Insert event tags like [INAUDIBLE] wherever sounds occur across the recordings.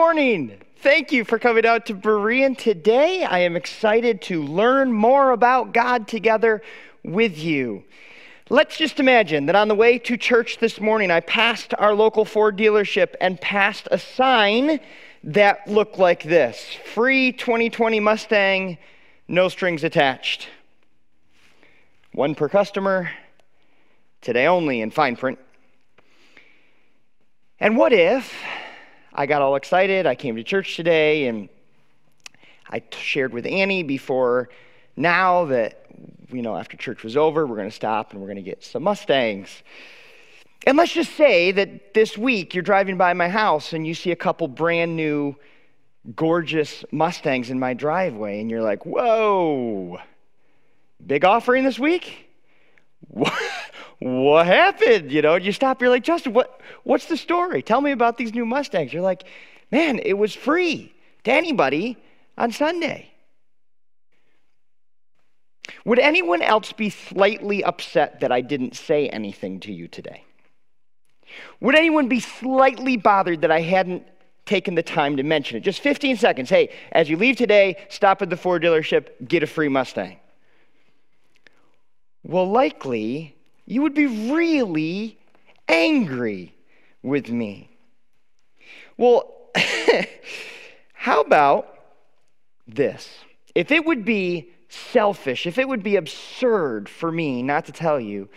Morning. Thank you for coming out to Berean today. I am excited to learn more about God together with you. Let's just imagine that on the way to church this morning, I passed our local Ford dealership and passed a sign that looked like this Free 2020 Mustang, no strings attached. One per customer, today only in fine print. And what if I got all excited? I came to church today and I shared with Annie before now that, you know, after church was over, we're going to stop and we're going to get some Mustangs. And let's just say that this week you're driving by my house and you see a couple brand new, gorgeous Mustangs in my driveway, and you're like, whoa, big offering this week? [LAUGHS] What, what happened? You know, you stop, you're like, Justin, what, what's the story? Tell me about these new Mustangs. You're like, man, it was free to anybody on Sunday. Would anyone else be slightly upset that I didn't say anything to you today? Would anyone be slightly bothered that I hadn't taken the time to mention it? Just 15 seconds. Hey, as you leave today, stop at the Ford dealership, get a free Mustang. Well, likely you would be really angry with me. Well, [LAUGHS] how about this? If it would be selfish, if it would be absurd for me not to tell you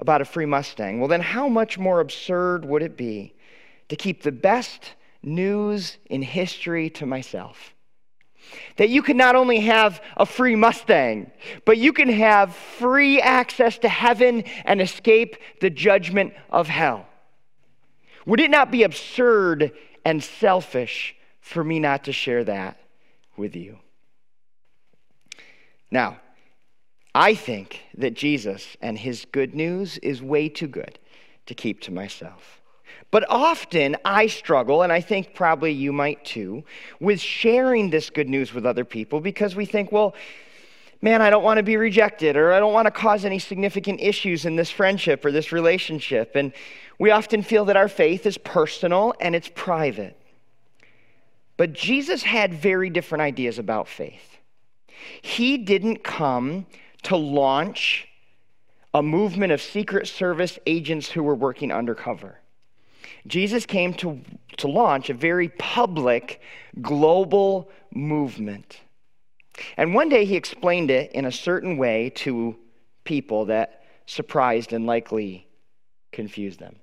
about a free Mustang, well, then how much more absurd would it be to keep the best news in history to myself? That you can not only have a free Mustang, but you can have free access to heaven and escape the judgment of hell. Would it not be absurd and selfish for me not to share that with you? Now, I think that Jesus and his good news is way too good to keep to myself. But often I struggle, and I think probably you might too, with sharing this good news with other people because we think, well, man, I don't want to be rejected, or I don't want to cause any significant issues in this friendship or this relationship. And we often feel that our faith is personal and it's private. But Jesus had very different ideas about faith. He didn't come to launch a movement of Secret Service agents who were working undercover. Jesus came to, to launch a very public, global movement. And one day he explained it in a certain way to people that surprised and likely confused them.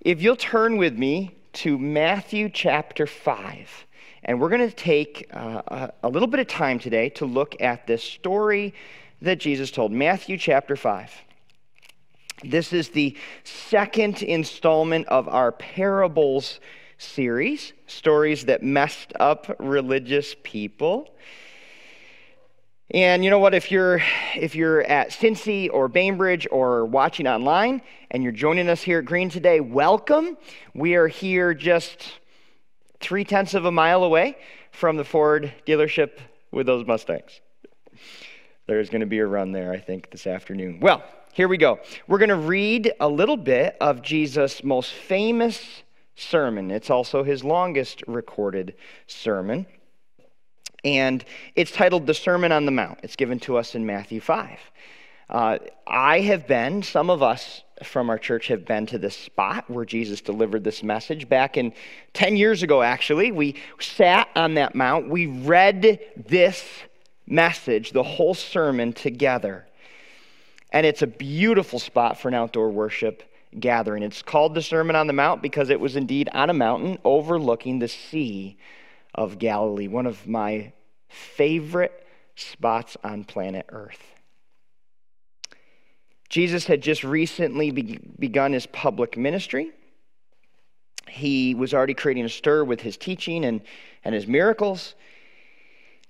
If you'll turn with me to Matthew chapter 5, and we're going to take uh, a, a little bit of time today to look at this story that Jesus told. Matthew chapter 5. This is the second installment of our parables series, stories that messed up religious people. And you know what? If you're if you're at Cincy or Bainbridge or watching online and you're joining us here at Berean today, welcome. We are here just three tenths of a mile away from the Ford dealership with those Mustangs. There's going to be a run there, I think, this afternoon. Well, here we go. We're going to read a little bit of Jesus' most famous sermon. It's also his longest recorded sermon. And it's titled The Sermon on the Mount. It's given to us in Matthew 5. Uh, I have been, some of us from our church have been to this spot where Jesus delivered this message back in 10 years ago, actually. We sat on that mount. We read this message, the whole sermon together. And it's a beautiful spot for an outdoor worship gathering. It's called the Sermon on the Mount because it was indeed on a mountain overlooking the Sea of Galilee, one of my favorite spots on planet Earth. Jesus had just recently be- begun his public ministry. He was already creating a stir with his teaching and, and his miracles.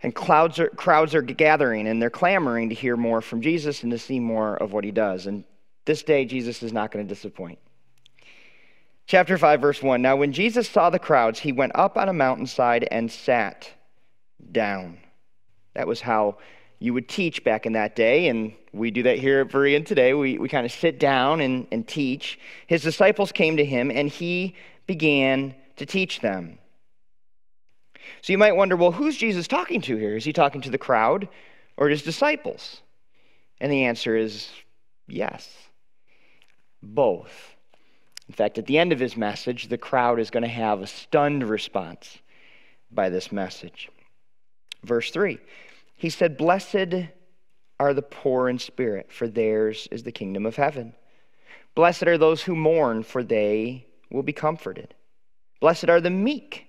And crowds are, crowds are gathering and they're clamoring to hear more from Jesus and to see more of what he does. And this day, Jesus is not going to disappoint. Chapter 5, verse 1 Now, when Jesus saw the crowds, he went up on a mountainside and sat down. That was how you would teach back in that day, and we do that here at Berean today. We, we kind of sit down and, and teach. His disciples came to him, and he began to teach them. So you might wonder well, who's Jesus talking to here? Is he talking to the crowd or his disciples? And the answer is yes, both. In fact, at the end of his message, the crowd is going to have a stunned response by this message. Verse 3 He said, Blessed are the poor in spirit, for theirs is the kingdom of heaven. Blessed are those who mourn, for they will be comforted. Blessed are the meek,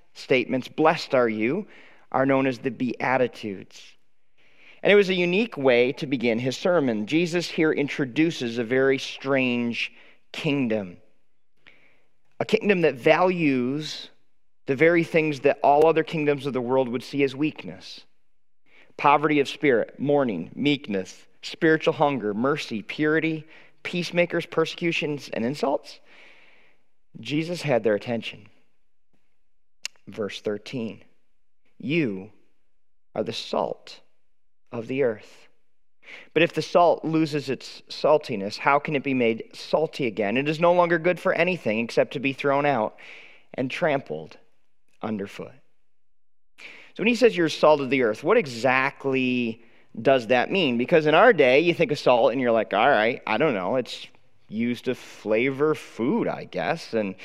statements, blessed are you, are known as the Beatitudes. And it was a unique way to begin his sermon. Jesus here introduces a very strange kingdom, a kingdom that values the very things that all other kingdoms of the world would see as weakness poverty of spirit, mourning, meekness, spiritual hunger, mercy, purity, peacemakers, persecutions, and insults. Jesus had their attention. Verse 13 You are the salt of the earth. But if the salt loses its saltiness, how can it be made salty again? It is no longer good for anything except to be thrown out and trampled underfoot. So when he says you're salt of the earth, what exactly does that mean? Because in our day, you think of salt and you're like, all right, I don't know, it's used to flavor food, I guess. And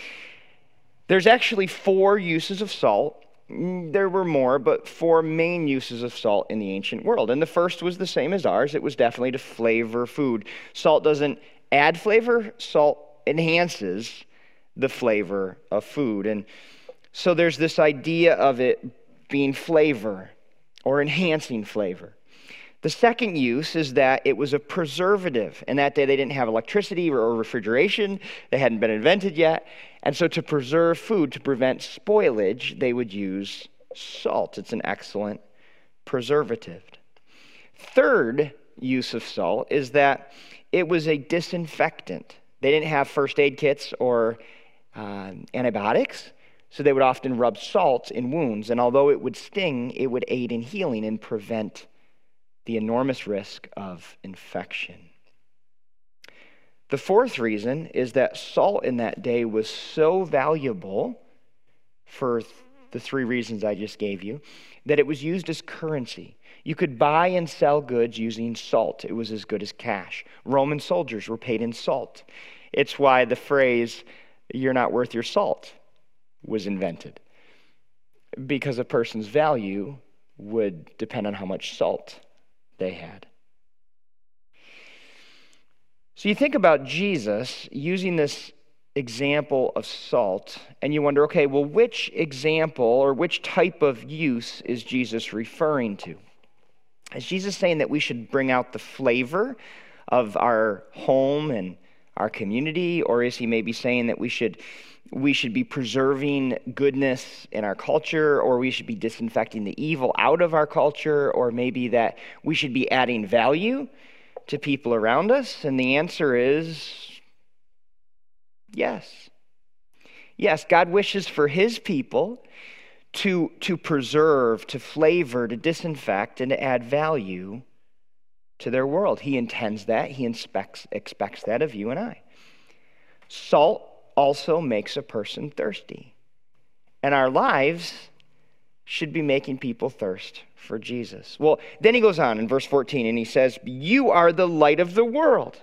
there's actually four uses of salt. Mm, there were more, but four main uses of salt in the ancient world. And the first was the same as ours it was definitely to flavor food. Salt doesn't add flavor, salt enhances the flavor of food. And so there's this idea of it being flavor or enhancing flavor. The second use is that it was a preservative. In that day, they didn't have electricity or refrigeration, they hadn't been invented yet. And so, to preserve food, to prevent spoilage, they would use salt. It's an excellent preservative. Third use of salt is that it was a disinfectant. They didn't have first aid kits or uh, antibiotics, so they would often rub salt in wounds. And although it would sting, it would aid in healing and prevent the enormous risk of infection. The fourth reason is that salt in that day was so valuable for the three reasons I just gave you that it was used as currency. You could buy and sell goods using salt, it was as good as cash. Roman soldiers were paid in salt. It's why the phrase, you're not worth your salt, was invented. Because a person's value would depend on how much salt they had. So you think about Jesus using this example of salt, and you wonder okay, well, which example or which type of use is Jesus referring to? Is Jesus saying that we should bring out the flavor of our home and our community, or is he maybe saying that we should we should be preserving goodness in our culture, or we should be disinfecting the evil out of our culture, or maybe that we should be adding value to people around us? And the answer is yes. Yes, God wishes for his people to, to preserve, to flavor, to disinfect, and to add value to their world. He intends that. He inspects, expects that of you and I. Salt also makes a person thirsty. And our lives should be making people thirst for Jesus. Well, then he goes on in verse 14 and he says, You are the light of the world.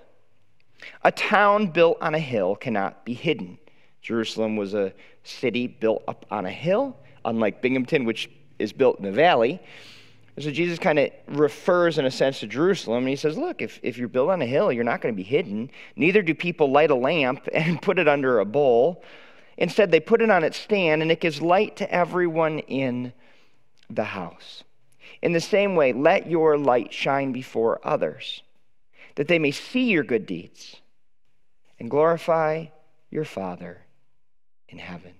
A town built on a hill cannot be hidden. Jerusalem was a city built up on a hill, unlike Binghamton, which is built in a valley. So Jesus kind of refers, in a sense, to Jerusalem, and he says, Look, if, if you're built on a hill, you're not going to be hidden. Neither do people light a lamp [LAUGHS] and put it under a bowl. Instead, they put it on its stand, and it gives light to everyone in the house. In the same way, let your light shine before others, that they may see your good deeds and glorify your Father in heaven.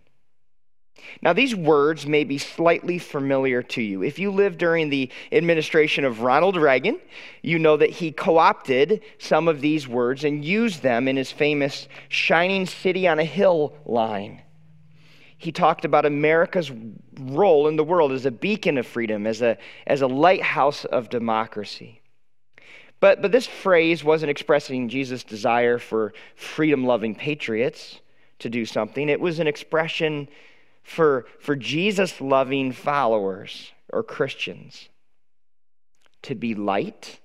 Now, these words may be slightly familiar to you. If you lived during the administration of Ronald Reagan, you know that he co opted some of these words and used them in his famous Shining City on a Hill line. He talked about America's role in the world as a beacon of freedom, as a, as a lighthouse of democracy. But, but this phrase wasn't expressing Jesus' desire for freedom loving patriots to do something, it was an expression for, for Jesus loving followers or Christians to be light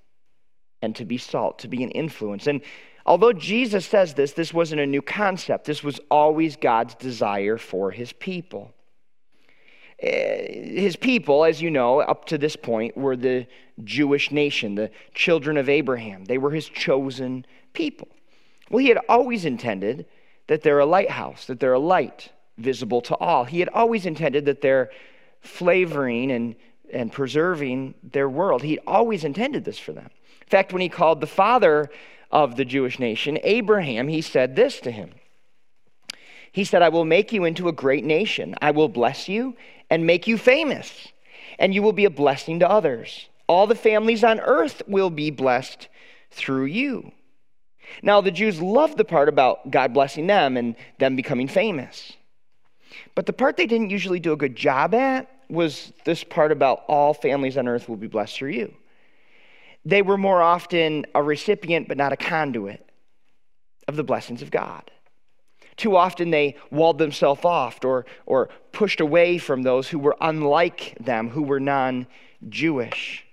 and to be salt, to be an influence. And although Jesus says this, this wasn't a new concept. This was always God's desire for his people. Eh, his people, as you know, up to this point, were the Jewish nation, the children of Abraham. They were his chosen people. Well, he had always intended that they're a lighthouse, that they're a light visible to all. He had always intended that they're flavoring and, and preserving their world. He always intended this for them. In fact, when he called the father of the Jewish nation, Abraham, he said this to him. He said, I will make you into a great nation. I will bless you and make you famous, and you will be a blessing to others. All the families on earth will be blessed through you. Now, the Jews loved the part about God blessing them and them becoming famous. But the part they didn't usually do a good job at was this part about all families on earth will be blessed through you. They were more often a recipient, but not a conduit of the blessings of God. Too often they walled themselves off or, or pushed away from those who were unlike them, who were non Jewish.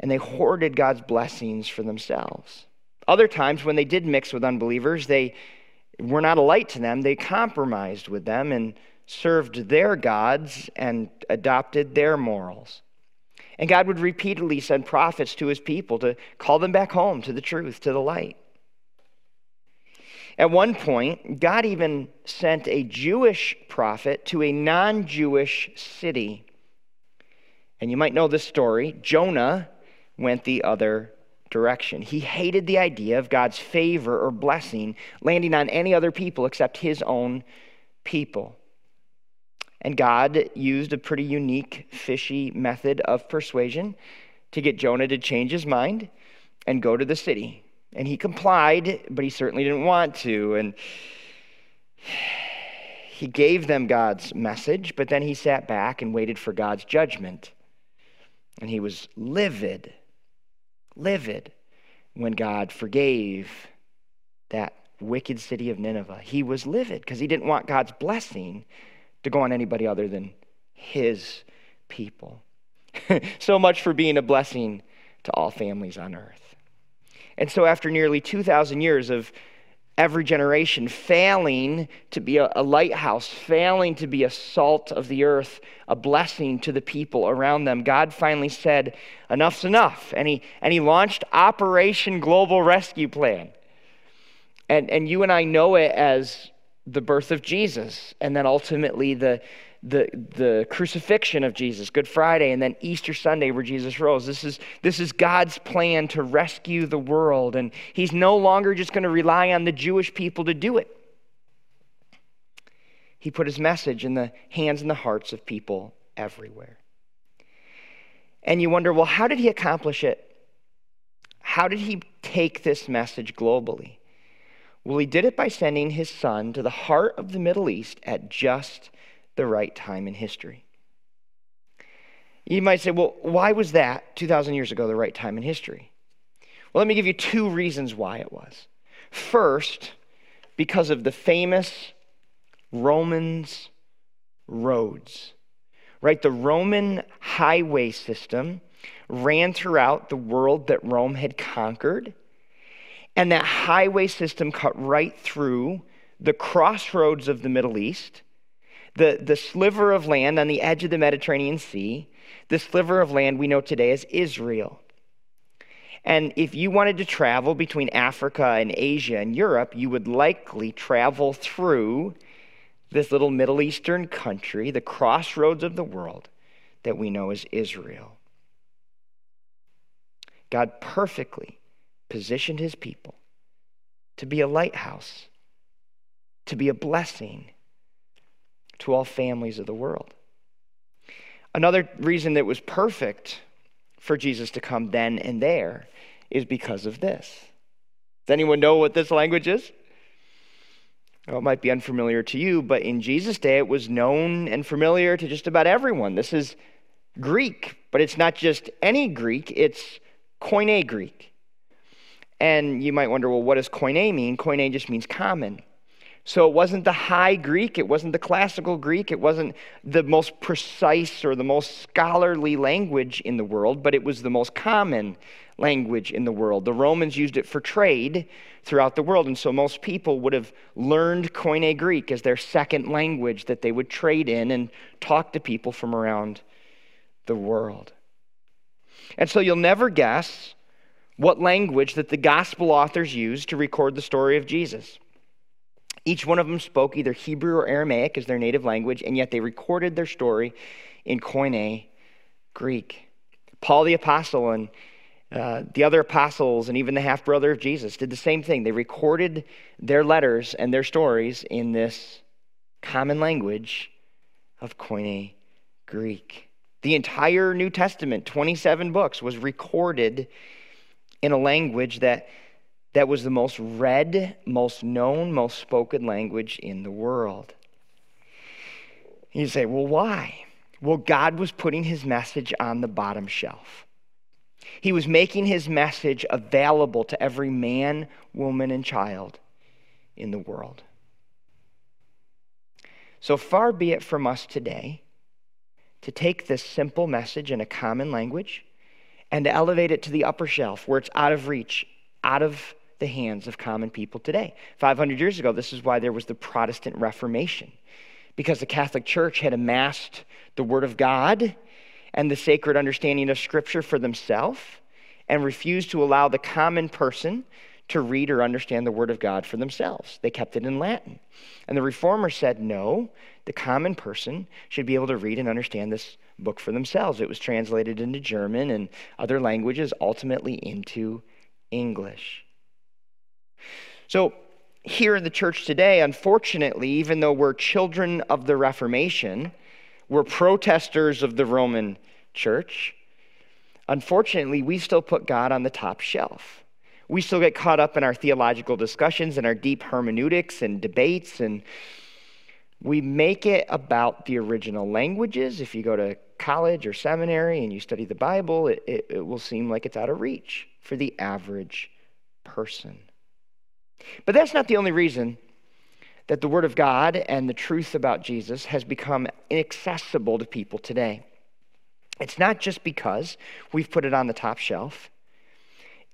And they hoarded God's blessings for themselves. Other times, when they did mix with unbelievers, they were not a light to them. They compromised with them and served their gods and adopted their morals. And God would repeatedly send prophets to his people to call them back home to the truth, to the light. At one point, God even sent a Jewish prophet to a non Jewish city. And you might know this story. Jonah went the other direction. He hated the idea of God's favor or blessing landing on any other people except his own people. And God used a pretty unique, fishy method of persuasion to get Jonah to change his mind and go to the city. And he complied, but he certainly didn't want to. And he gave them God's message, but then he sat back and waited for God's judgment. And he was livid livid when God forgave that wicked city of Nineveh. He was livid because he didn't want God's blessing to go on anybody other than his people. [LAUGHS] so much for being a blessing to all families on earth. And so, after nearly 2,000 years of every generation, failing to be a, a, lighthouse, failing to be a salt of the earth, a blessing to the people around them, God finally said, Enough's enough. And he, and he launched Operation Global Rescue Plan. And, and you and I know it as the birth of Jesus, and then ultimately the, the, the crucifixion of Jesus, Good Friday, and then Easter Sunday where Jesus rose. This is, this is God's plan to rescue the world, and He's no longer just going to rely on the Jewish people to do it. He put His message in the hands and the hearts of people everywhere. And you wonder, well, how did He accomplish it? How did He take this message globally? Well, He did it by sending His Son to the heart of the Middle East at just the right time in history. You might say, well, why was that 2,000 years ago the right time in history? Well, let me give you two reasons why it was. First, because of the famous Romans roads, right? The Roman highway system ran throughout the world that Rome had conquered. And that highway system cut right through the crossroads of the Middle East the, the sliver of land on the edge of the Mediterranean Sea, the sliver of land we know today as Israel. And if you wanted to travel between Africa and Asia and Europe, you would likely travel through this little Middle Eastern country, the crossroads of the world, that we know as Israel. God perfectly positioned his people to be a lighthouse, to be a blessing to all families of the world. Another reason that was perfect for Jesus to come then and there is because of this. Does anyone know what this language is? Well, it might be unfamiliar to you, but in Jesus' day it was known and familiar to just about everyone. This is Greek, but it's not just any Greek, it's Koine Greek. And you might wonder, well, what does Koine mean? Koine just means common. So it wasn't the high Greek, it wasn't the classical Greek, it wasn't the most precise or the most scholarly language in the world, but it was the most common language in the world. The Romans used it for trade throughout the world, and so most people would have learned Koine Greek as their second language that they would trade in and talk to people from around the world. And so you'll never guess what language that the gospel authors used to record the story of Jesus. Each one of them spoke either Hebrew or Aramaic as their native language, and yet they recorded their story in Koine Greek. Paul the Apostle and uh, the other apostles and even the half brother of Jesus did the same thing. They recorded their letters and their stories in this common language of Koine Greek. The entire New Testament, 27 books, was recorded in a language that that was the most read, most known, most spoken language in the world. You say, well, why? Well, God was putting his message on the bottom shelf. He was making his message available to every man, woman, and child in the world. So far be it from us today to take this simple message in a common language and to elevate it to the upper shelf where it's out of reach, out of the hands of common people today. 500 years ago, this is why there was the Protestant Reformation, because the Catholic Church had amassed the Word of God and the sacred understanding of Scripture for themselves and refused to allow the common person to read or understand the Word of God for themselves. They kept it in Latin. And the Reformers said, no, the common person should be able to read and understand this book for themselves. It was translated into German and other languages, ultimately into English. So, here in the church today, unfortunately, even though we're children of the Reformation, we're protesters of the Roman church, unfortunately, we still put God on the top shelf. We still get caught up in our theological discussions and our deep hermeneutics and debates, and we make it about the original languages. If you go to college or seminary and you study the Bible, it, it, it will seem like it's out of reach for the average person. But that's not the only reason that the Word of God and the truth about Jesus has become inaccessible to people today. It's not just because we've put it on the top shelf,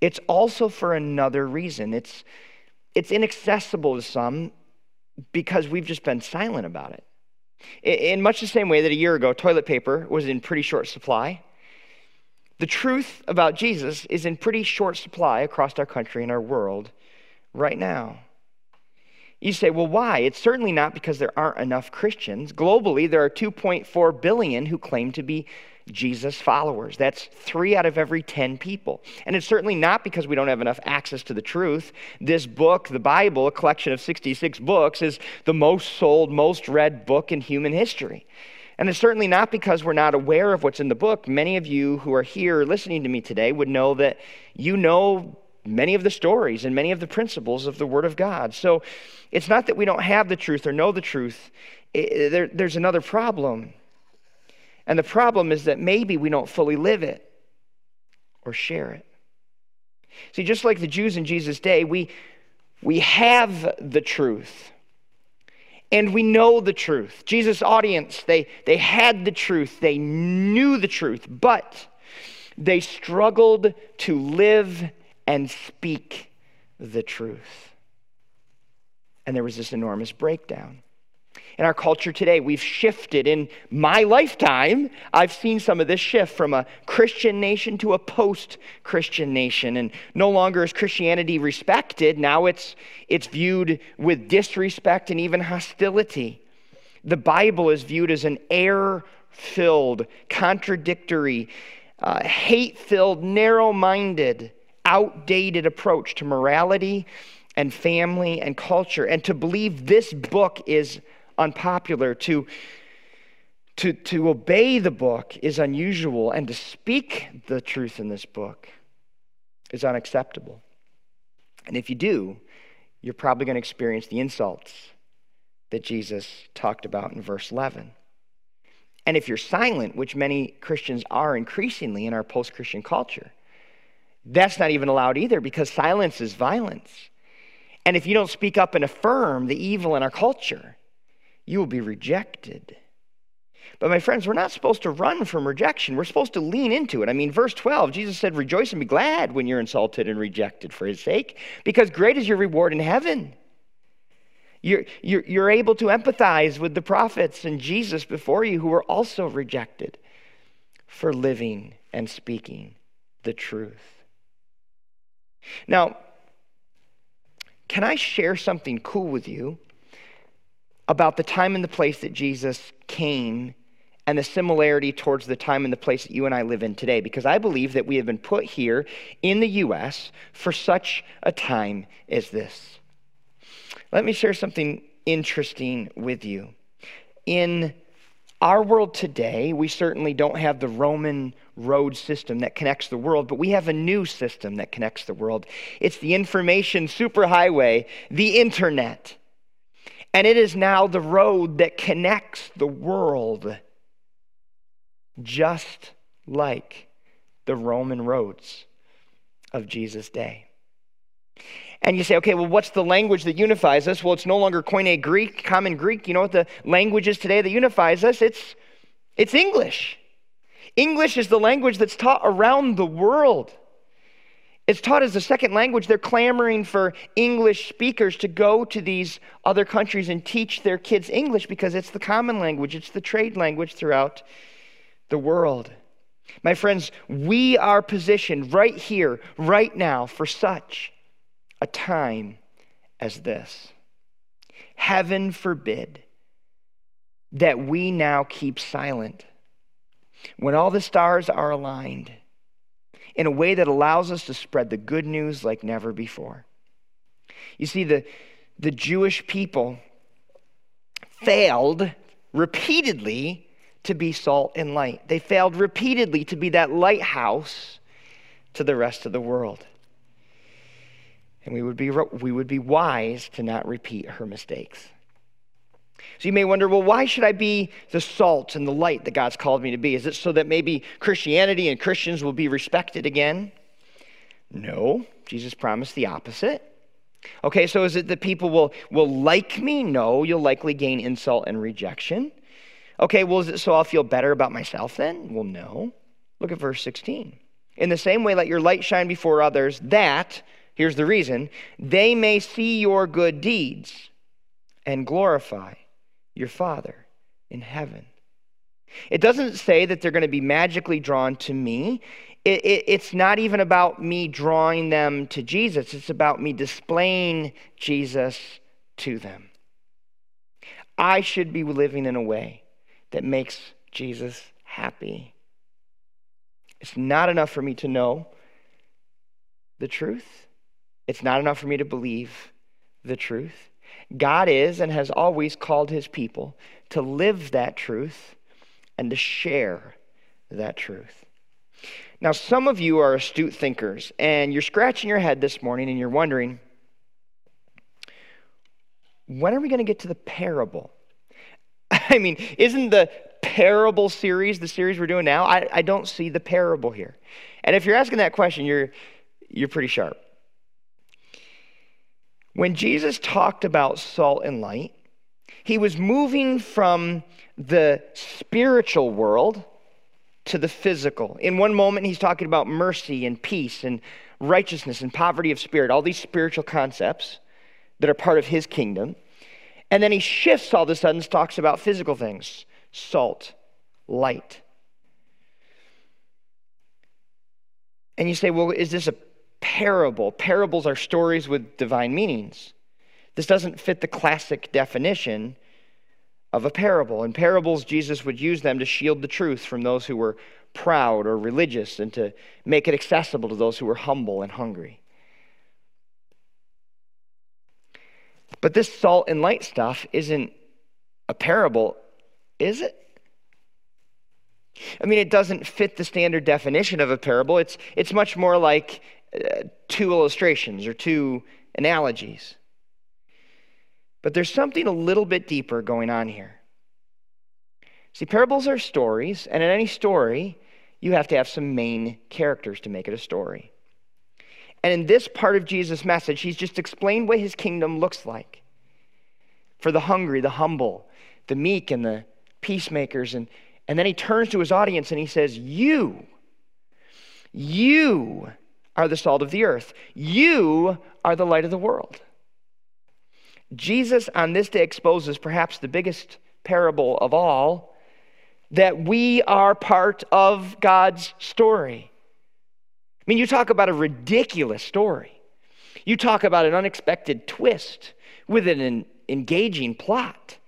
it's also for another reason. It's, it's inaccessible to some because we've just been silent about it. In much the same way that a year ago, toilet paper was in pretty short supply, the truth about Jesus is in pretty short supply across our country and our world right now. You say, well, why? It's certainly not because there aren't enough Christians. Globally, there are 2.4 billion who claim to be Jesus followers. That's three out of every 10 people. And it's certainly not because we don't have enough access to the truth. This book, the Bible, a collection of 66 books, is the most sold, most read book in human history. And it's certainly not because we're not aware of what's in the book. Many of you who are here listening to me today would know that you know many of the stories and many of the principles of the Word of God. So it's not that we don't have the truth or know the truth, it, there, there's another problem. And the problem is that maybe we don't fully live it or share it. See, just like the Jews in Jesus' day, we, we have the truth and we know the truth. Jesus' audience, they, they had the truth, they knew the truth, but they struggled to live and speak the truth. And there was this enormous breakdown. In our culture today, we've shifted. In my lifetime, I've seen some of this shift from a Christian nation to a post Christian nation. And no longer is Christianity respected, now it's, it's viewed with disrespect and even hostility. The Bible is viewed as an error filled, contradictory, uh, hate filled, narrow minded, outdated approach to morality and family and culture. And to believe this book is unpopular, to, to, to obey the book is unusual, and to speak the truth in this book is unacceptable. And if you do, you're probably going to experience the insults that Jesus talked about in verse 11. And if you're silent, which many Christians are increasingly in our post Christian culture, that's not even allowed either because silence is violence. And if you don't speak up and affirm the evil in our culture, you will be rejected. But my friends, we're not supposed to run from rejection. We're supposed to lean into it. I mean, verse 12, Jesus said, Rejoice and be glad when you're insulted and rejected for his sake, because great is your reward in heaven. You're, you're, you're able to empathize with the prophets and Jesus before you who were also rejected for living and speaking the truth. Now, can I share something cool with you about the time and the place that Jesus came and the similarity towards the time and the place that you and I live in today? Because I believe that we have been put here in the U.S. for such a time as this. Let me share something interesting with you. In our world today, we certainly don't have the Roman road system that connects the world, but we have a new system that connects the world. It's the information superhighway, the internet. And it is now the road that connects the world, just like the Roman roads of Jesus' day. And you say, okay, well, what's the language that unifies us? Well, it's no longer Koine Greek, common Greek. You know what the language is today that unifies us? It's, it's English. English is the language that's taught around the world. It's taught as a second language. They're clamoring for English speakers to go to these other countries and teach their kids English because it's the common language, it's the trade language throughout the world. My friends, we are positioned right here, right now, for such a time as this. Heaven forbid that we now keep silent when all the stars are aligned in a way that allows us to spread the good news like never before. You see, the, the Jewish people failed repeatedly to be salt and light. They failed repeatedly to be that lighthouse to the rest of the world. And we would be, we would be wise to not repeat her mistakes. So you may wonder, well, why should I be the salt and the light that God's called me to be? Is it so that maybe Christianity and Christians will be respected again? No, Jesus promised the opposite. Okay, so is it that people will, will like me? No, you'll likely gain insult and rejection. Okay, well, is it so I'll feel better about myself then? Well, no. Look at verse 16. In the same way, let your light shine before others, that, here's the reason, they may see your good deeds and glorify your Father in heaven. It doesn't say that they're going to be magically drawn to me. It, it, it's not even about me drawing them to Jesus, it's about me displaying Jesus to them. I should be living in a way that makes Jesus happy. It's not enough for me to know the truth, it's not enough for me to believe the truth. God is and has always called his people to live that truth and to share that truth. Now, some of you are astute thinkers, and you're scratching your head this morning and you're wondering, when are we going to get to the parable? [LAUGHS] I mean, isn't the parable series the series we're doing now? I, I don't see the parable here. And if you're asking that question, you're, you're pretty sharp. When Jesus talked about salt and light, he was moving from the spiritual world to the physical. In one moment, he's talking about mercy and peace and righteousness and poverty of spirit, all these spiritual concepts that are part of his kingdom. And then he shifts all of a sudden, talks about physical things salt, light. And you say, well, is this a parable. Parables are stories with divine meanings. This doesn't fit the classic definition of a parable. In parables, Jesus would use them to shield the truth from those who were proud or religious and to make it accessible to those who were humble and hungry. But this salt and light stuff isn't a parable, is it? I mean, it doesn't fit the standard definition of a parable. It's, it's much more like two illustrations or two analogies. But there's something a little bit deeper going on here. See, parables are stories, and in any story, you have to have some main characters to make it a story. And in this part of Jesus' message, he's just explained what his kingdom looks like for the hungry, the humble, the meek, and the peacemakers. And, and then he turns to his audience and he says, You, you are the salt of the earth, you are the light of the world. Jesus on this day exposes perhaps the biggest parable of all that we are part of God's story. I mean, you talk about a ridiculous story. You talk about an unexpected twist with an engaging plot.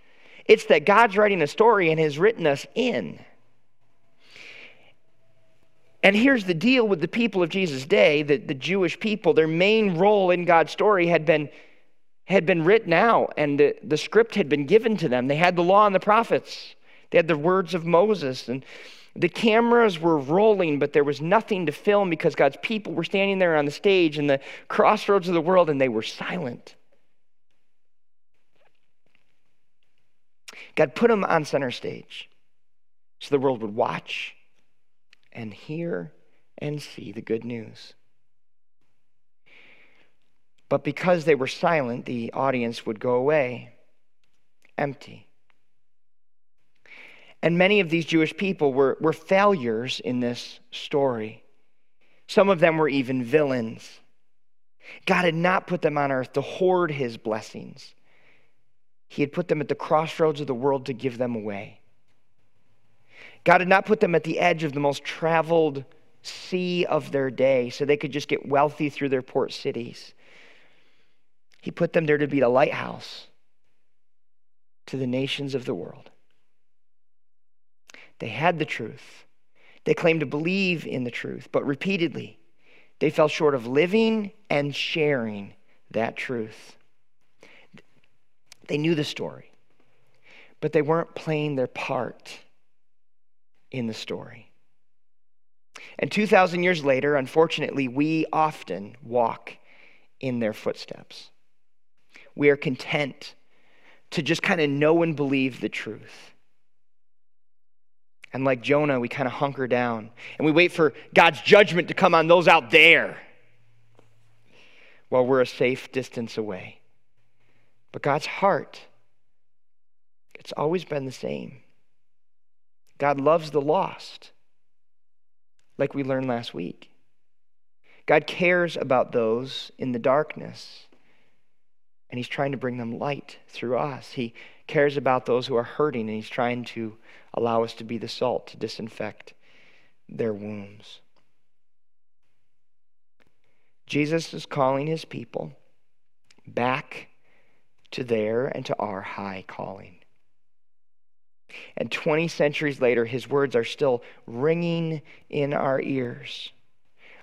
It's that God's writing a story and has written us in. And here's the deal with the people of Jesus' day the, the Jewish people, their main role in God's story had been had been written out and the, the script had been given to them. They had the law and the prophets, they had the words of Moses. And the cameras were rolling, but there was nothing to film because God's people were standing there on the stage in the crossroads of the world and they were silent. God put them on center stage so the world would watch and hear and see the good news. But because they were silent, the audience would go away empty. And many of these Jewish people were, were failures in this story. Some of them were even villains. God had not put them on earth to hoard his blessings, He had put them at the crossroads of the world to give them away. God had not put them at the edge of the most traveled sea of their day so they could just get wealthy through their port cities. He put them there to be a lighthouse to the nations of the world. They had the truth. They claimed to believe in the truth, but repeatedly they fell short of living and sharing that truth. They knew the story, but they weren't playing their part in the story. And 2,000 years later, unfortunately, we often walk in their footsteps. We are content to just kind of know and believe the truth. And like Jonah, we kind of hunker down and we wait for God's judgment to come on those out there while we're a safe distance away. But God's heart, it's always been the same. God loves the lost, like we learned last week. God cares about those in the darkness, and He's trying to bring them light through us. He cares about those who are hurting, and He's trying to allow us to be the salt to disinfect their wounds. Jesus is calling His people back to their and to our high calling. And 20 centuries later, his words are still ringing in our ears.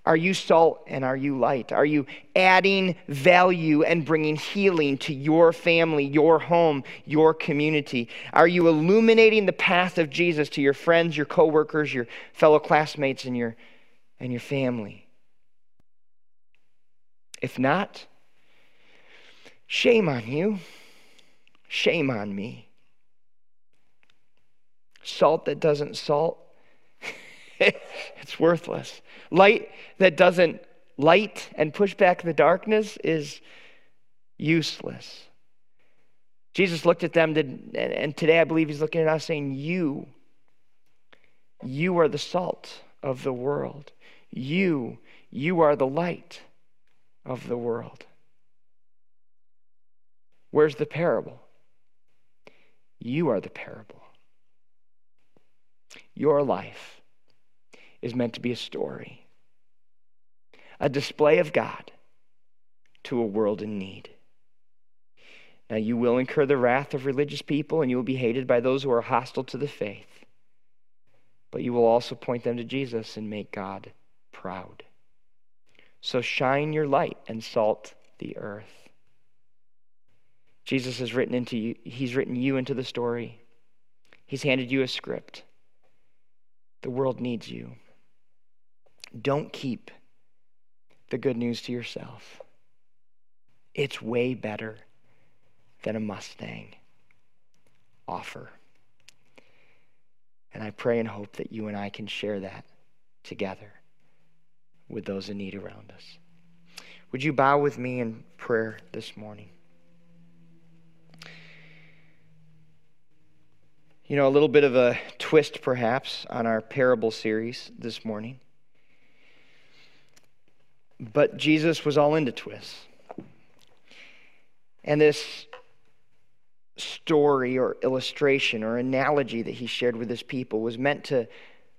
Are you salt and are you light? Are you adding value and bringing healing to your family, your home, your community? Are you illuminating the path of Jesus to your friends, your coworkers, your fellow classmates, and your, and your family? If not, shame on you. Shame on me. Salt that doesn't salt, [LAUGHS] it's worthless. Light that doesn't light and push back the darkness is useless. Jesus looked at them, and today I believe he's looking at us saying, You, you are the salt of the world. You, you are the light of the world. Where's the parable? You are the parable. Your life is meant to be a story, a display of God to a world in need. Now, you will incur the wrath of religious people, and you will be hated by those who are hostile to the faith. But you will also point them to Jesus and make God proud. So shine your light and salt the earth. Jesus has written into you, he's written you into the story. He's handed you a script. The world needs you. Don't keep the good news to yourself. It's way better than a Mustang offer. And I pray and hope that you and I can share that together with those in need around us. Would you bow with me in prayer this morning? You know, a little bit of a twist perhaps on our parable series this morning. But Jesus was all into twists. And this story or illustration or analogy that he shared with his people was meant to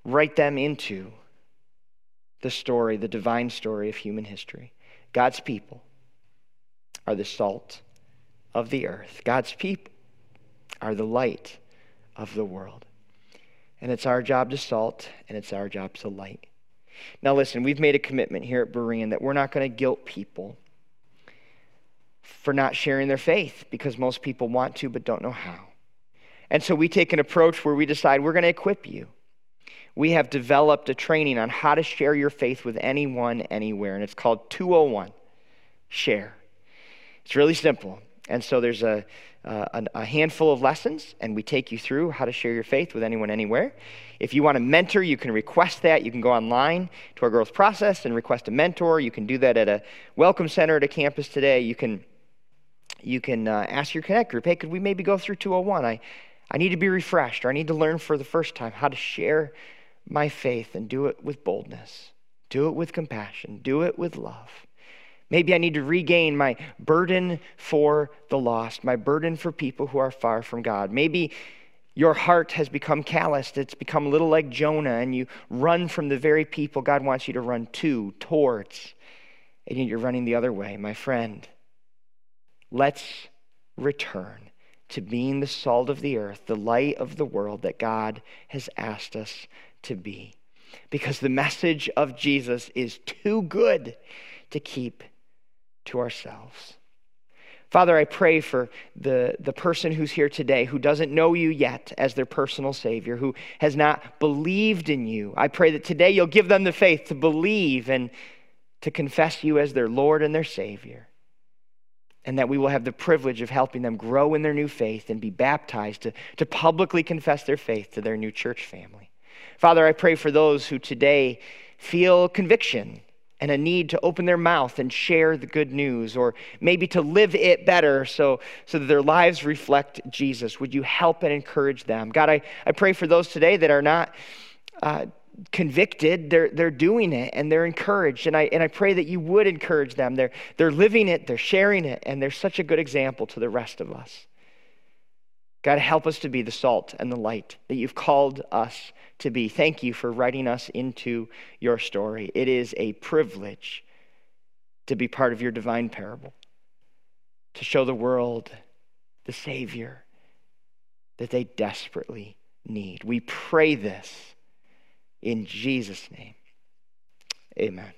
write them into the story, the divine story of human history. God's people are the salt of the earth, God's people are the light of the world. And it's our job to salt, and it's our job to light. Now, listen, we've made a commitment here at Berean that we're not going to guilt people for not sharing their faith because most people want to but don't know how. And so we take an approach where we decide we're going to equip you. We have developed a training on how to share your faith with anyone, anywhere, and it's called 201 Share. It's really simple. And so there's a, uh, a handful of lessons, and we take you through how to share your faith with anyone, anywhere. If you want a mentor, you can request that. You can go online to our growth process and request a mentor. You can do that at a welcome center at a campus today. You can, you can uh, ask your connect group, hey, could we maybe go through 201? I, I need to be refreshed, or I need to learn for the first time how to share my faith and do it with boldness, do it with compassion, do it with love. Maybe I need to regain my burden for the lost, my burden for people who are far from God. Maybe your heart has become calloused. It's become a little like Jonah, and you run from the very people God wants you to run to, towards, and yet you're running the other way. My friend, let's return to being the salt of the earth, the light of the world that God has asked us to be. Because the message of Jesus is too good to keep to ourselves. Father, I pray for the, the person who's here today who doesn't know you yet as their personal Savior, who has not believed in you. I pray that today you'll give them the faith to believe and to confess you as their Lord and their Savior. And that we will have the privilege of helping them grow in their new faith and be baptized to, to publicly confess their faith to their new church family. Father, I pray for those who today feel conviction and a need to open their mouth and share the good news, or maybe to live it better so, so that their lives reflect Jesus. Would you help and encourage them? God, I, I pray for those today that are not uh, convicted, they're, they're doing it and they're encouraged. And I, and I pray that you would encourage them. They're, they're living it, they're sharing it, and they're such a good example to the rest of us. God, help us to be the salt and the light that you've called us to be. Thank you for writing us into your story. It is a privilege to be part of your divine parable, to show the world the Savior that they desperately need. We pray this in Jesus' name. Amen.